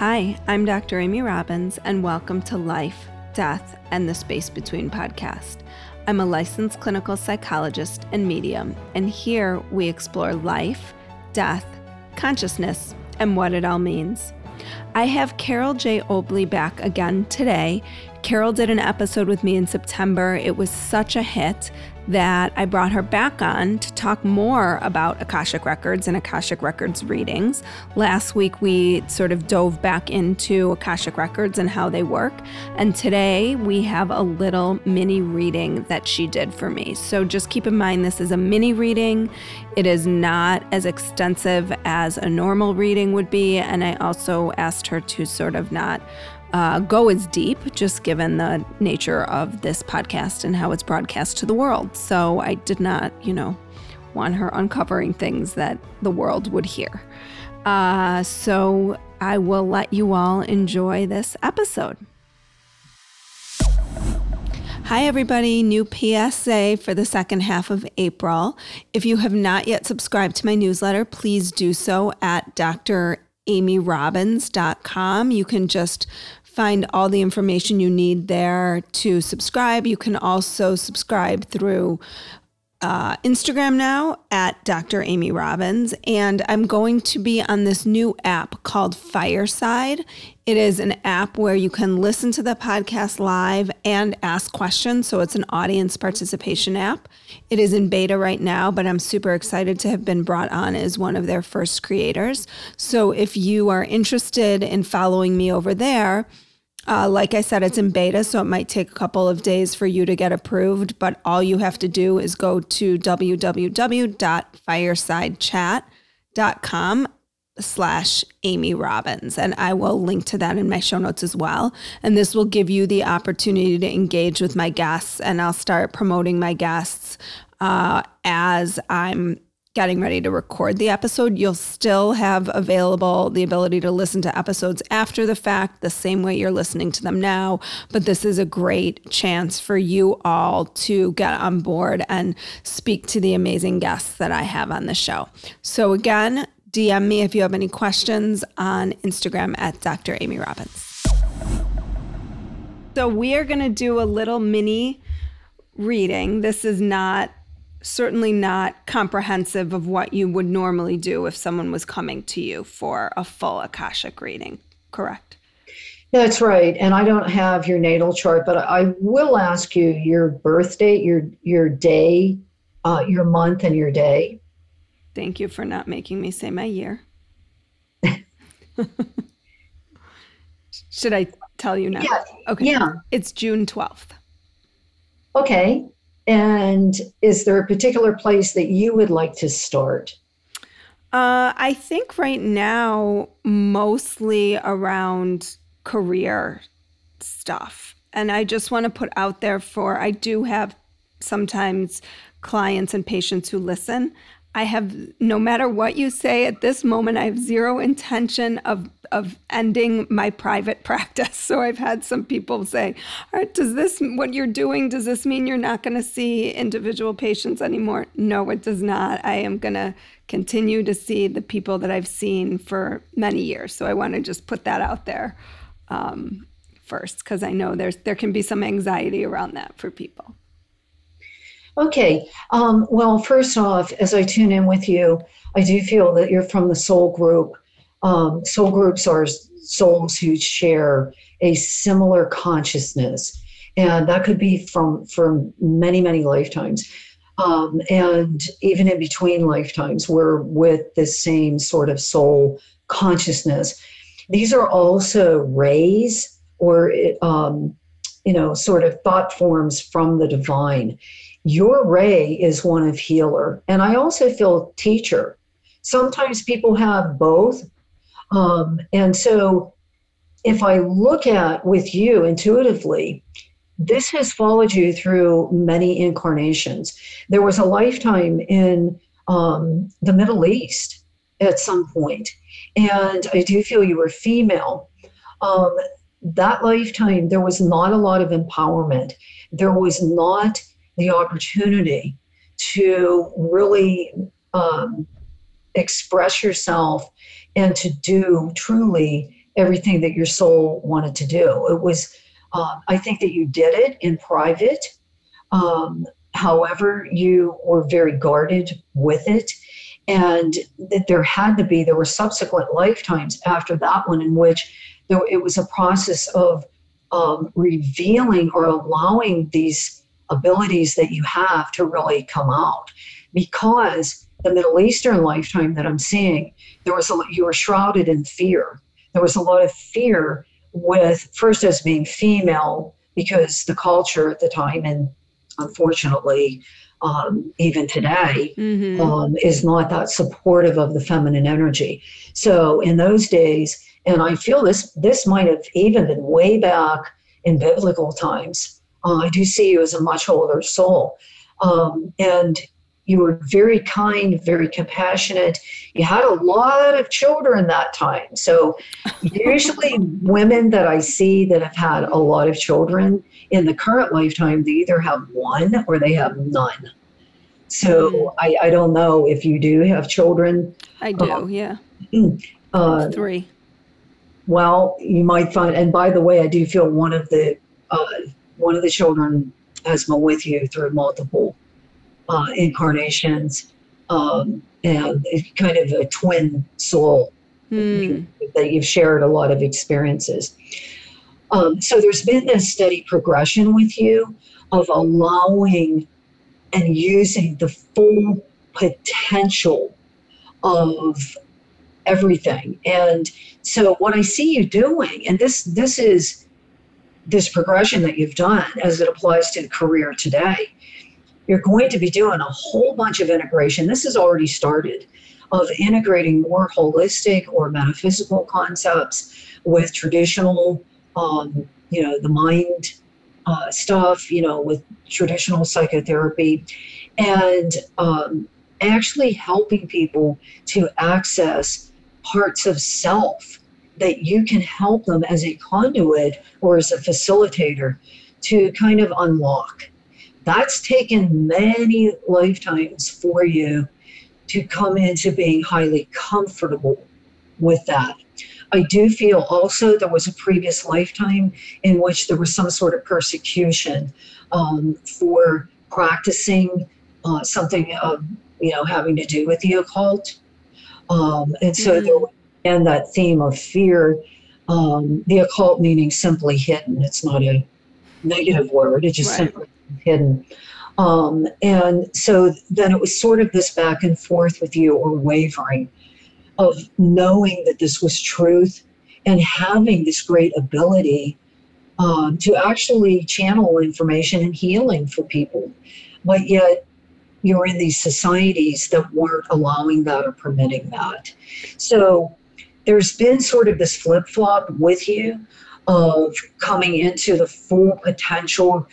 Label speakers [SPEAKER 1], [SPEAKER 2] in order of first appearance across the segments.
[SPEAKER 1] Hi, I'm Dr. Amy Robbins, and welcome to Life, Death, and the Space Between podcast. I'm a licensed clinical psychologist and medium, and here we explore life, death, consciousness, and what it all means. I have Carole J. Obley back again today. Carole did an episode with me in September. It was such a hit that I brought her back on to talk more about Akashic Records and Akashic Records readings. Last week, we sort of dove back into Akashic Records and how they work. And today, we have a little mini reading that she did for me. So just keep in mind, this is a mini reading. It is not as extensive as a normal reading would be. And I also asked her to sort of not uh, go as deep, just given the nature of this podcast and how it's broadcast to the world. So I did not, you know, want her uncovering things that the world would hear. Uh, so I will let you all enjoy this episode. Hi, everybody. New PSA for the second half of April. If you have not yet subscribed to my newsletter, please do so at dramyrobbins.com. You can just find all the information you need there to subscribe. You can also subscribe through uh, Instagram now at Dr. Amy Robbins, and I'm going to be on this new app called Fireside. It is an app where you can listen to the podcast live and ask questions. So it's an audience participation app. It is in beta right now, but I'm super excited to have been brought on as one of their first creators. So if you are interested in following me over there, uh, like I said, it's in beta, so it might take a couple of days for you to get approved, but all you have to do is go to www.firesidechat.com slash Amy Robbins. And I will link to that in my show notes as well. And this will give you the opportunity to engage with my guests. And I'll start promoting my guests uh, as I'm getting ready to record the episode, you'll still have available the ability to listen to episodes after the fact, the same way you're listening to them now. But this is a great chance for you all to get on board and speak to the amazing guests that I have on the show. So, again, DM me if you have any questions on Instagram at Dr. Amy Robbins. So, we are going to do a little mini reading. This is not certainly not comprehensive of what you would normally do if someone was coming to you for a full Akashic reading, correct?
[SPEAKER 2] That's right. And I don't have your natal chart, but I will ask you your birth date, your your day, uh, your month, and your day.
[SPEAKER 1] Thank you for not making me say my year. Should I tell you now?
[SPEAKER 2] Yeah.
[SPEAKER 1] Okay.
[SPEAKER 2] Yeah.
[SPEAKER 1] It's June 12th.
[SPEAKER 2] Okay. And is there a particular place that you would like to start?
[SPEAKER 1] Uh, I think right now, mostly around career stuff. And I just want to put out there for I do have sometimes clients and patients who listen. I have no matter what you say at this moment, I have zero intention of of ending my private practice. So I've had some people say, "All right, does this what you're doing? Does this mean you're not going to see individual patients anymore?" No, it does not. I am going to continue to see the people that I've seen for many years. So I want to just put that out there um, first because I know there's there can be some anxiety around that for people.
[SPEAKER 2] Okay. Um, well, first off, as I tune in with you, I do feel that you're from the soul group. Um, soul groups are souls who share a similar consciousness, and that could be from from many many lifetimes. Um, and even in between lifetimes, we're with the same sort of soul consciousness. These are also rays or, um, you know, sort of thought forms from the divine. Your ray is one of healer. And I also feel teacher. Sometimes people have both. Um, and so if I look at with you intuitively, this has followed you through many incarnations. There was a lifetime in um, the Middle East at some point, and I do feel you were female. Um, that lifetime, there was not a lot of empowerment. There was not the opportunity to really um, express yourself and to do truly everything that your soul wanted to do. It was, uh, I think that you did it in private. Um, however, you were very guarded with it. And that there had to be, there were subsequent lifetimes after that one in which there, it was a process of um, revealing or allowing these abilities that you have to really come out. Because the Middle Eastern lifetime that I'm seeing, there was a, you were shrouded in fear. There was a lot of fear with first as being female because the culture at the time and unfortunately um, even today mm-hmm. um, is not that supportive of the feminine energy. So in those days, and I feel this this might have even been way back in biblical times. Uh, I do see you as a much older soul, um, and you were very kind, very compassionate. You had a lot of children that time. So, usually, women that I see that have had a lot of children in the current lifetime, they either have one or they have none. So, mm. I, I don't know if you do have children.
[SPEAKER 1] I do, um, yeah.
[SPEAKER 2] Uh,
[SPEAKER 1] Three.
[SPEAKER 2] Well, you might find, and by the way, I do feel one of the uh, one of the children has been with you through multiple uh, incarnations, um, and kind of a twin soul mm. that you've shared a lot of experiences. Um, so there's been this steady progression with you of allowing and using the full potential of everything. And so what I see you doing, and this this is this progression that you've done as it applies to the career today, you're going to be doing a whole bunch of integration. This has already started of integrating more holistic or metaphysical concepts with traditional, um, you know, the mind uh, stuff, you know, with traditional psychotherapy, and um, actually helping people to access parts of self that you can help them as a conduit or as a facilitator to kind of unlock that's taken many lifetimes for you to come into being highly comfortable with that. I do feel also there was a previous lifetime in which there was some sort of persecution um, for practicing uh, something, you know, having to do with the occult. Um, and so mm-hmm. there was, and that theme of fear, um, the occult meaning simply hidden. It's not a negative word. it's just right. simply hidden. Um, and so then it was sort of this back and forth with you or wavering of knowing that this was truth and having this great ability um, to actually channel information and healing for people. But yet, you're in these societies that weren't allowing that or permitting that. So there's been sort of this flip flop with you of coming into the full potential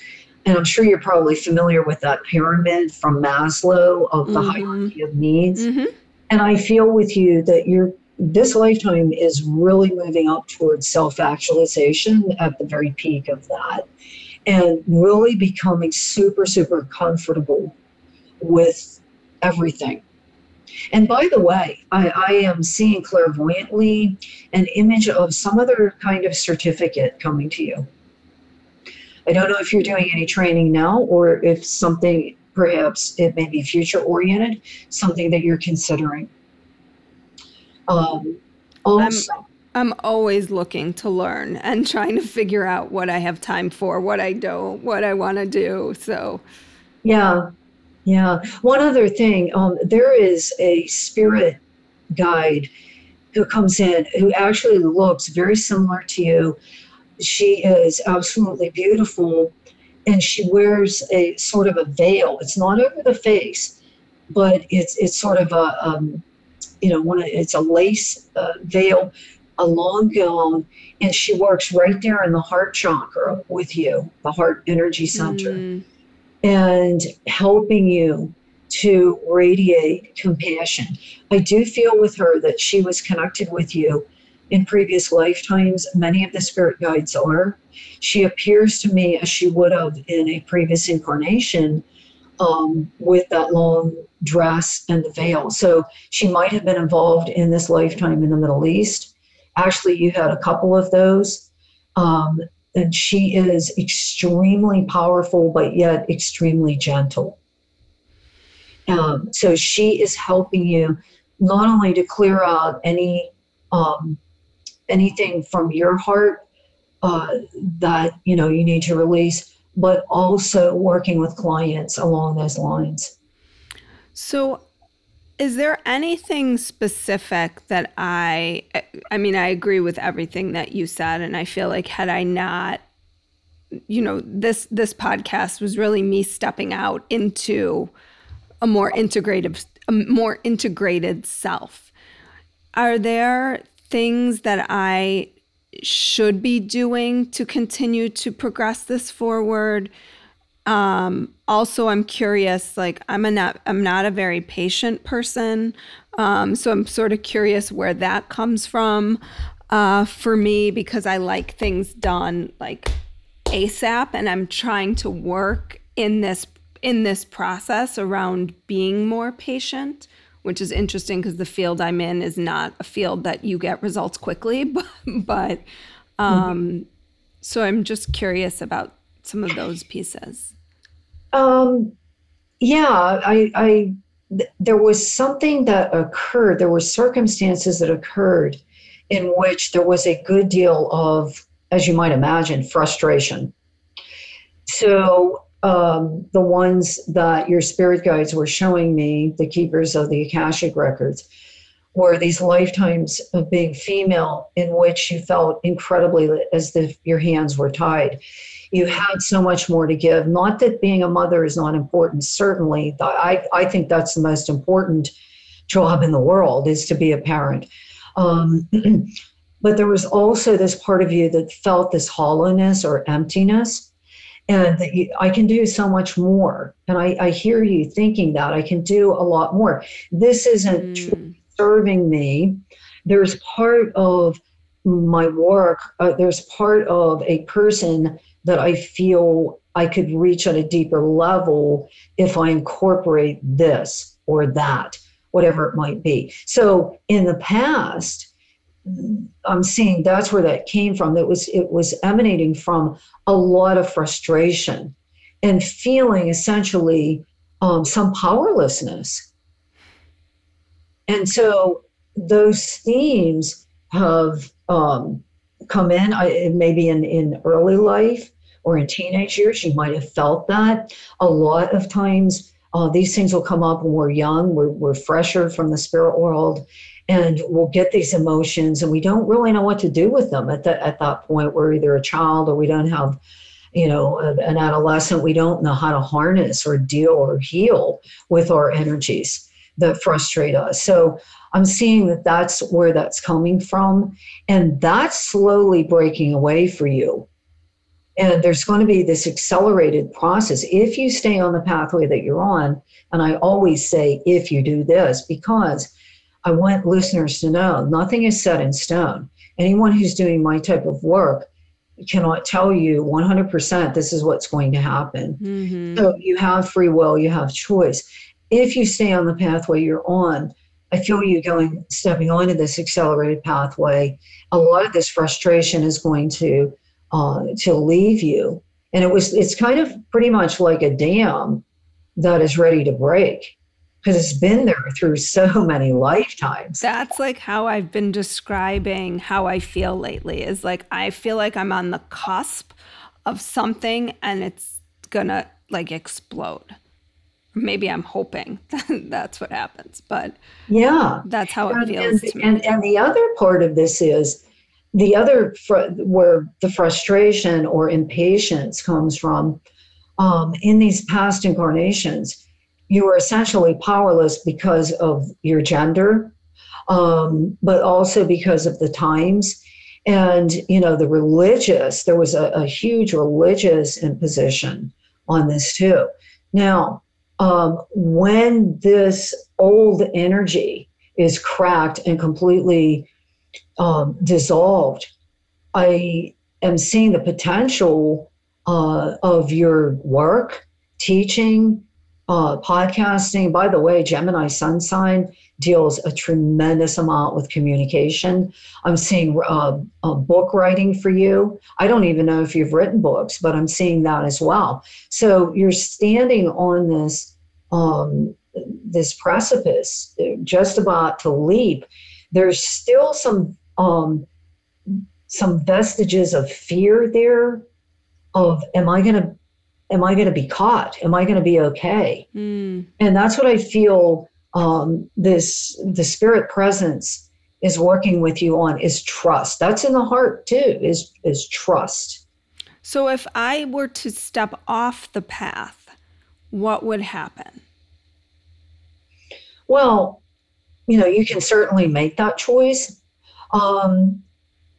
[SPEAKER 2] and I'm sure you're probably familiar with that pyramid from Maslow of the mm-hmm. hierarchy of needs. Mm-hmm. And I feel with you that you're this lifetime is really moving up towards self-actualization at the very peak of that and really becoming super super comfortable with everything and by the way I, I am seeing clairvoyantly an image of some other kind of certificate coming to you I don't know if you're doing any training now or if something, perhaps it may be future oriented, something that you're considering. Um,
[SPEAKER 1] also, I'm, I'm always looking to learn and trying to figure out what I have time for, what I don't, what I want to do. So,
[SPEAKER 2] yeah, yeah. One other thing, um, there is a spirit guide who comes in who actually looks very similar to you she is absolutely beautiful and she wears a sort of a veil. It's not over the face, but it's it's sort of a um, you know one it's a lace uh, veil, a long gown, and she works right there in the heart chakra with you, the heart energy center, mm. And helping you to radiate compassion. I do feel with her that she was connected with you in previous lifetimes. Many of the spirit guides are. She appears to me as she would have in a previous incarnation um, with that long dress and the veil. So she might have been involved in this lifetime in the Middle East Actually, you had a couple of those. Um, and she is extremely powerful, but yet extremely gentle. Um, so she is helping you not only to clear out any um, anything from your heart uh, that you know you need to release, but also working with clients along those lines.
[SPEAKER 1] So, is there anything specific that I? I mean, I agree with everything that you said, and I feel like had I not you know this this podcast was really me stepping out into a more integrated a more integrated self are there things that i should be doing to continue to progress this forward. Um, also, I'm curious. Like, I'm a not I'm not a very patient person, um, so I'm sort of curious where that comes from uh, for me because I like things done like ASAP, and I'm trying to work in this in this process around being more patient which is interesting because the field I'm in is not a field that you get results quickly. But, but um, mm-hmm. so I'm just curious about some of those pieces.
[SPEAKER 2] Um, yeah, I, I th- there was something that occurred. There were circumstances that occurred in which there was a good deal of, as you might imagine, frustration. So um, the ones that your spirit guides were showing me, the keepers of the Akashic records, were these lifetimes of being female in which you felt incredibly as if your hands were tied. You had so much more to give. Not that being a mother is not important, certainly. I, I think that's the most important job in the world is to be a parent. Um, but there was also this part of you that felt this hollowness or emptiness and that you, I can do so much more. And I, I, hear you thinking that I can do a lot more. This isn't mm. Serving me. There's part of my work, uh, there's part of a person that I feel I could reach at a deeper level if I incorporate this or that, whatever it might be. So in the past, I'm seeing that's where that came from. It was it was emanating from a lot of frustration and feeling essentially um, some powerlessness. And so those themes have um, come in. I, maybe in in early life or in teenage years, you might have felt that. A lot of times, uh, these things will come up when we're young. We're, we're fresher from the spirit world and we'll get these emotions and we don't really know what to do with them at that at that point we're either a child or we don't have you know an adolescent we don't know how to harness or deal or heal with our energies that frustrate us so i'm seeing that that's where that's coming from and that's slowly breaking away for you and there's going to be this accelerated process if you stay on the pathway that you're on and i always say if you do this because I want listeners to know nothing is set in stone. Anyone who's doing my type of work cannot tell you 100% this is what's going to happen. Mm-hmm. So you have free will, you have choice. If you stay on the pathway you're on, I feel you going stepping onto this accelerated pathway. A lot of this frustration is going to uh, to leave you, and it was it's kind of pretty much like a dam that is ready to break because it's been there through so many lifetimes.
[SPEAKER 1] That's like how I've been describing how I feel lately is like I feel like I'm on the cusp of something and it's gonna like explode. Maybe I'm hoping that's what happens, but
[SPEAKER 2] yeah,
[SPEAKER 1] that's how it
[SPEAKER 2] feels.
[SPEAKER 1] And,
[SPEAKER 2] and, and the other part of this is the other fr- where the frustration or impatience comes from um, in these past incarnations you were essentially powerless because of your gender, um, but also because of the times. And, you know, the religious, there was a, a huge religious imposition on this too. Now, um, when this old energy is cracked and completely um, dissolved, I am seeing the potential uh, of your work, teaching, uh, podcasting. By the way, Gemini sun sign deals a tremendous amount with communication. I'm seeing uh, a book writing for you. I don't even know if you've written books, but I'm seeing that as well. So you're standing on this um, this precipice, just about to leap. There's still some um, some vestiges of fear there. Of am I going to am I going to be caught? Am I going to be okay? Mm. And that's what I feel um, this the spirit presence is working with you on is trust. That's in the heart too. Is is trust.
[SPEAKER 1] So if I were to step off the path, what would happen?
[SPEAKER 2] Well, you know, you can certainly make that choice. Um,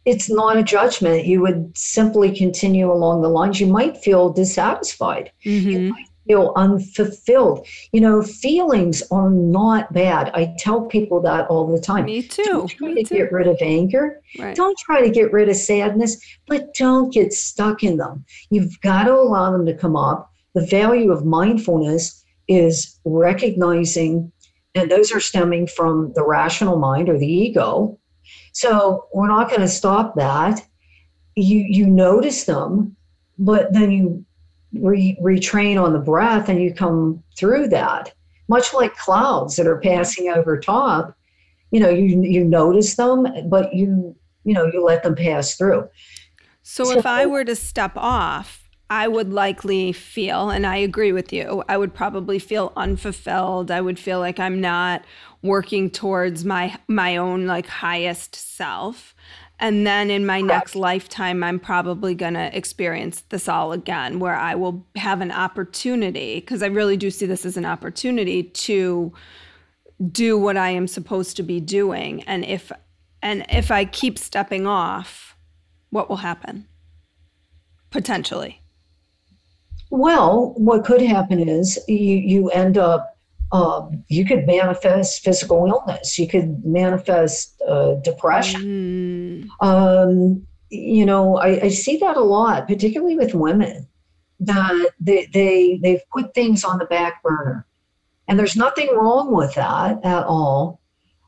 [SPEAKER 2] it's not a judgment. You would simply continue along the lines. You might feel dissatisfied. Mm-hmm. You might feel unfulfilled. You know, feelings are not bad. I tell people that all the time.
[SPEAKER 1] Me too.
[SPEAKER 2] Don't try
[SPEAKER 1] Me
[SPEAKER 2] to too. get rid of anger. Right. Don't try to get rid of sadness, but don't get stuck in them. You've got to allow them to come up. The value of mindfulness is recognizing, and those are stemming from the rational mind or the ego so we're not going to stop that. You you notice them, but then you re, retrain on the breath and you come through that. Much like clouds that are passing over top, you know, you you notice them, but you you know you let them pass through.
[SPEAKER 1] So, so if I were to step off, I would likely feel, and I agree with you, I would probably feel unfulfilled. I would feel like I'm not working towards my my own like highest self and then in my next lifetime i'm probably going to experience this all again where i will have an opportunity because i really do see this as an opportunity to do what i am supposed to be doing. And if and if i keep stepping off what will happen? Potentially.
[SPEAKER 2] Well what could happen is you you end up um, you could manifest physical illness. You could manifest uh, depression. Mm. Um, you know, I, I, see that a lot, particularly with women, that they, they they've put things on the back burner, and there's nothing wrong with that at all.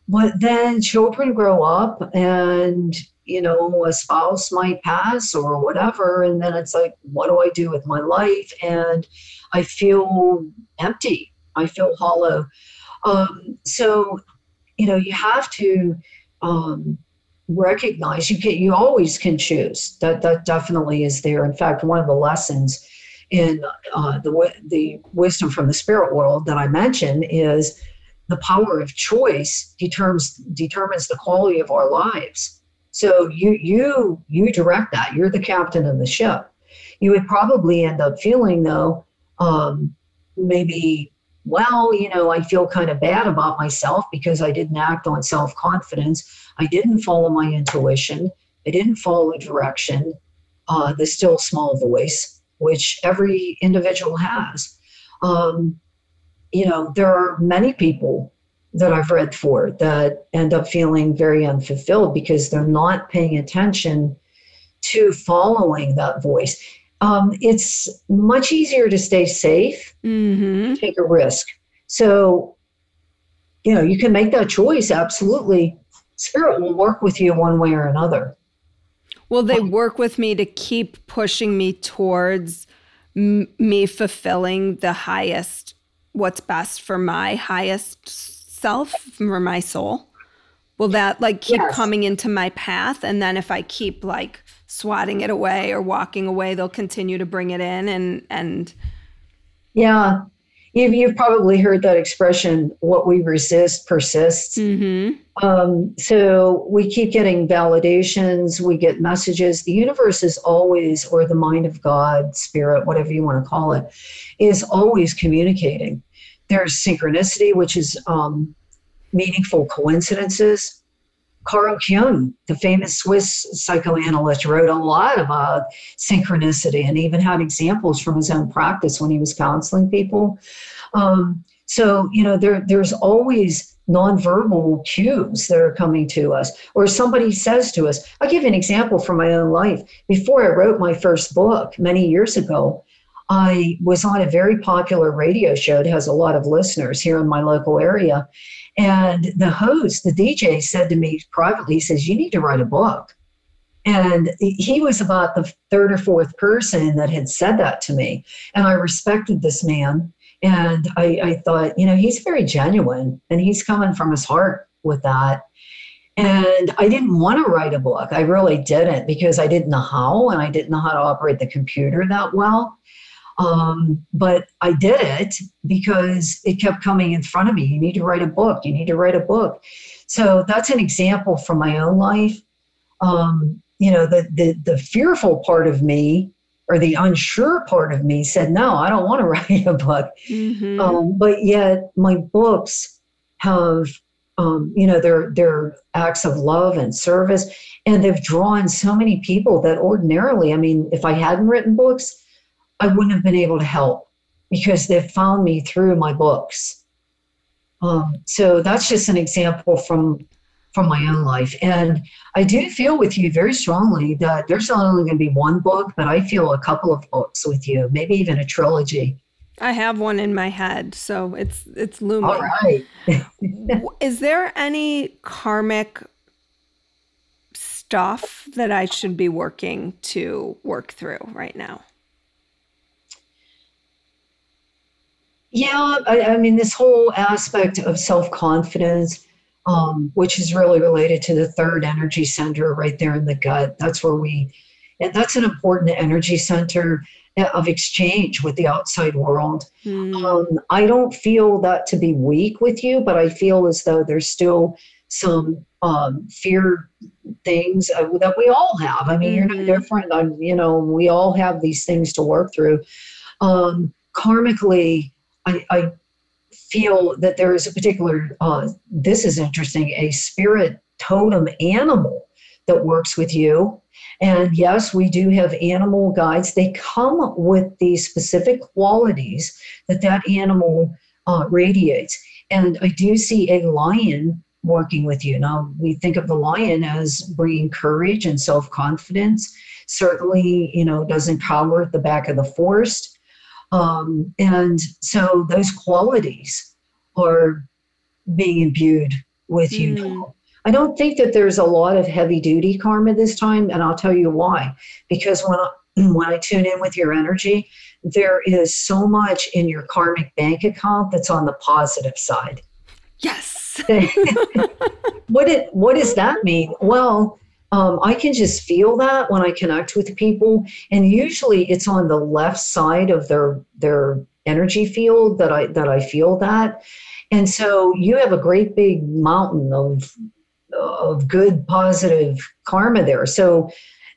[SPEAKER 2] But then children grow up, and you know, a spouse might pass or whatever, and then it's like, what do I do with my life? And I feel empty I feel hollow. Um, so, you know, you have to um, recognize you can you always can choose. That that definitely is there. In fact, one of the lessons in uh, the the wisdom from the spirit world that I mentioned is the power of choice determines determines the quality of our lives. So you you you direct that. You're the captain of the ship. You would probably end up feeling though um, maybe well, you know, I feel kind of bad about myself because I didn't act on self confidence. I didn't follow my intuition. I didn't follow direction, uh, the still small voice, which every individual has. Um, you know, there are many people that I've read for that end up feeling very unfulfilled because they're not paying attention to following that voice um, it's much easier to stay safe, mm-hmm. take a risk. So, you know, you can make that choice. Absolutely. Spirit will work with you one way or another.
[SPEAKER 1] Will they work with me to keep pushing me towards m- me fulfilling the highest, what's best for my highest self, for my soul? Will that like keep yes. coming into my path? And then if I keep like swatting it away or walking away, they'll continue to bring it in and and
[SPEAKER 2] yeah. You've, you've probably heard that expression, what we resist persists. Mm-hmm. Um, so we keep getting validations, we get messages. The universe is always, or the mind of God, spirit, whatever you want to call it, is always communicating. There's synchronicity, which is um, meaningful coincidences. Carl Jung, the famous Swiss psychoanalyst, wrote a lot about synchronicity and even had examples from his own practice when he was counseling people. Um, so, you know, there, there's always nonverbal cues that are coming to us, or somebody says to us. I'll give you an example from my own life. Before I wrote my first book many years ago, I was on a very popular radio show. It has a lot of listeners here in my local area. And the host, the DJ, said to me privately, he says, You need to write a book. And he was about the third or fourth person that had said that to me. And I respected this man. And I, I thought, you know, he's very genuine and he's coming from his heart with that. And I didn't want to write a book. I really didn't because I didn't know how and I didn't know how to operate the computer that well. Um, but I did it because it kept coming in front of me. You need to write a book. You need to write a book. So that's an example from my own life. Um, you know, the, the the fearful part of me or the unsure part of me said, "No, I don't want to write a book." Mm-hmm. Um, but yet, my books have um, you know, their their acts of love and service, and they've drawn so many people that ordinarily, I mean, if I hadn't written books, I wouldn't have been able to help because they've found me through my books. Um, so that's just an example from from my own life, and I do feel with you very strongly that there's not only going to be one book, but I feel a couple of books with you, maybe even a trilogy.
[SPEAKER 1] I have one in my head, so it's it's looming.
[SPEAKER 2] All right.
[SPEAKER 1] Is there any karmic stuff that I should be working to work through right now?
[SPEAKER 2] Yeah, I, I mean, this whole aspect of self confidence, um, which is really related to the third energy center right there in the gut. That's where we, and that's an important energy center of exchange with the outside world. Mm. Um, I don't feel that to be weak with you, but I feel as though there's still some um, fear things uh, that we all have. I mean, mm-hmm. you're no mm-hmm. different. I'm, you know, we all have these things to work through. Um, karmically, I, I, feel that there is a particular, uh, this is interesting, a spirit totem animal that works with you and yes, we do have animal guides. They come with the specific qualities that that animal uh, radiates. And I do see a lion working with you. Now, we think of the lion as bringing courage and self confidence. Certainly, you know, doesn't cower at the back of the forest. Um, and so those qualities are being imbued with mm. you now. I don't think that there's a lot of heavy duty karma this time, and I'll tell you why. Because when I, when I tune in with your energy, there is so much in your karmic bank account that's on the positive side.
[SPEAKER 1] Yes.
[SPEAKER 2] what it what does that mean? Well, um, I can just feel that when I connect with people, and usually it's on the left side of their their energy field that I that I feel that. And so you have a great big mountain of of good positive karma there so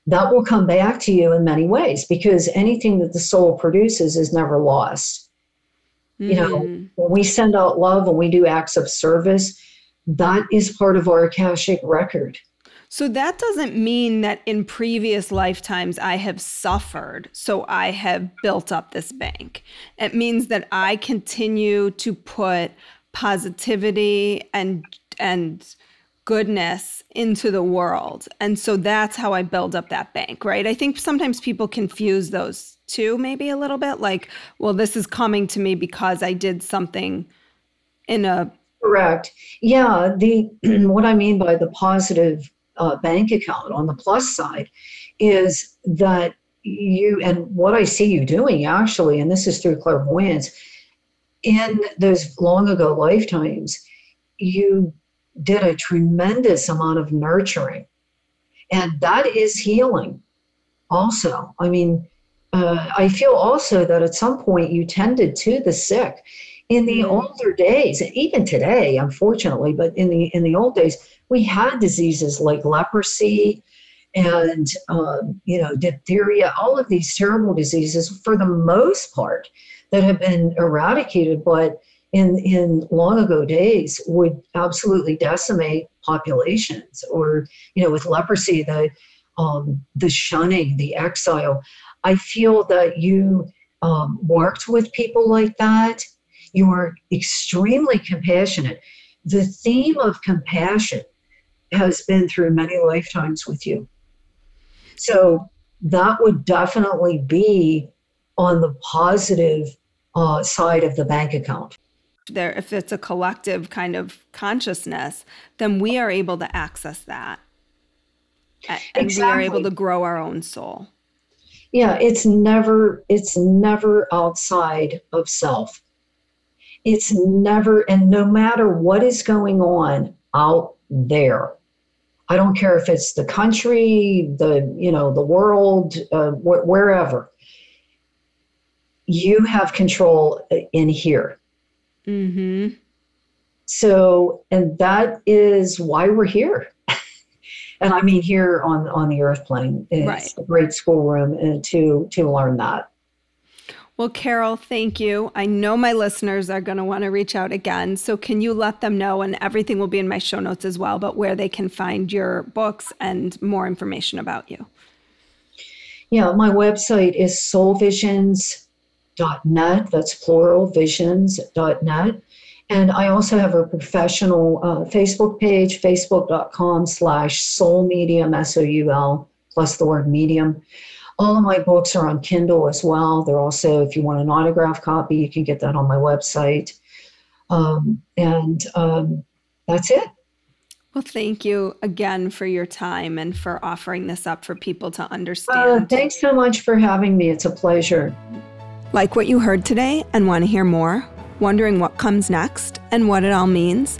[SPEAKER 2] that will come back to you in many ways because anything that the soul produces is never lost mm. you know mm. when we send out love and we do acts of service that is part of our akashic record
[SPEAKER 1] so that doesn't mean that in previous lifetimes I have suffered, so I have built up this bank. It means that I continue to put positivity and and goodness into the world. And so that's how I build up that bank, right? I think sometimes people confuse those two, maybe a little bit like, well, this is coming to me because I did something in a.
[SPEAKER 2] Correct. Yeah. The what I mean by the positive uh, bank account on the plus side is that you and what I see you doing actually, and this is through clairvoyance, in those long ago lifetimes, you did a tremendous amount of nurturing. And that is healing also. I mean, uh, I feel also that at some point you tended to the sick. In the mm-hmm. older days, even today, unfortunately, but in the in the old days, we had diseases like leprosy and um, you know diphtheria, all of these terrible diseases for the most part that have been eradicated. But in in long ago days would absolutely decimate populations or you know with leprosy the um, the shunning the exile i feel that you um, worked with people like that you were extremely compassionate the theme of compassion has been through many lifetimes with you so that would definitely be on the positive uh, side of the bank account.
[SPEAKER 1] There, if it's a collective kind of consciousness, then we are able to access that, and exactly. we are able to grow our own soul.
[SPEAKER 2] Yeah, it's never it's never outside of self. It's never, and no matter what is going on out there, I don't care if it's the country, the you know the world, uh, wh- wherever. You have control in here.
[SPEAKER 1] hmm
[SPEAKER 2] So, and that is why we're here. and I mean here on on the Earth plane. It's right. a great schoolroom uh, to to learn that.
[SPEAKER 1] Well, Carole, thank you. I know my listeners are going to want to reach out again. So, can you let them know? And everything will be in my show notes as well, but where they can find your books and more information about you.
[SPEAKER 2] Yeah, my website is soulvisions.net. That's plural, visions.net. And I also have a professional uh, Facebook page, facebook.com slash soul medium, S O U L, plus the word medium. All of my books are on Kindle as well. They're also, if you want an autograph copy, you can get that on my website. Um, and um, that's it.
[SPEAKER 1] Well, thank you again for your time and for offering this up for people to understand.
[SPEAKER 2] Uh, thanks so much for having me. It's a pleasure.
[SPEAKER 1] Like what you heard today and want to hear more? Wondering what comes next and what it all means?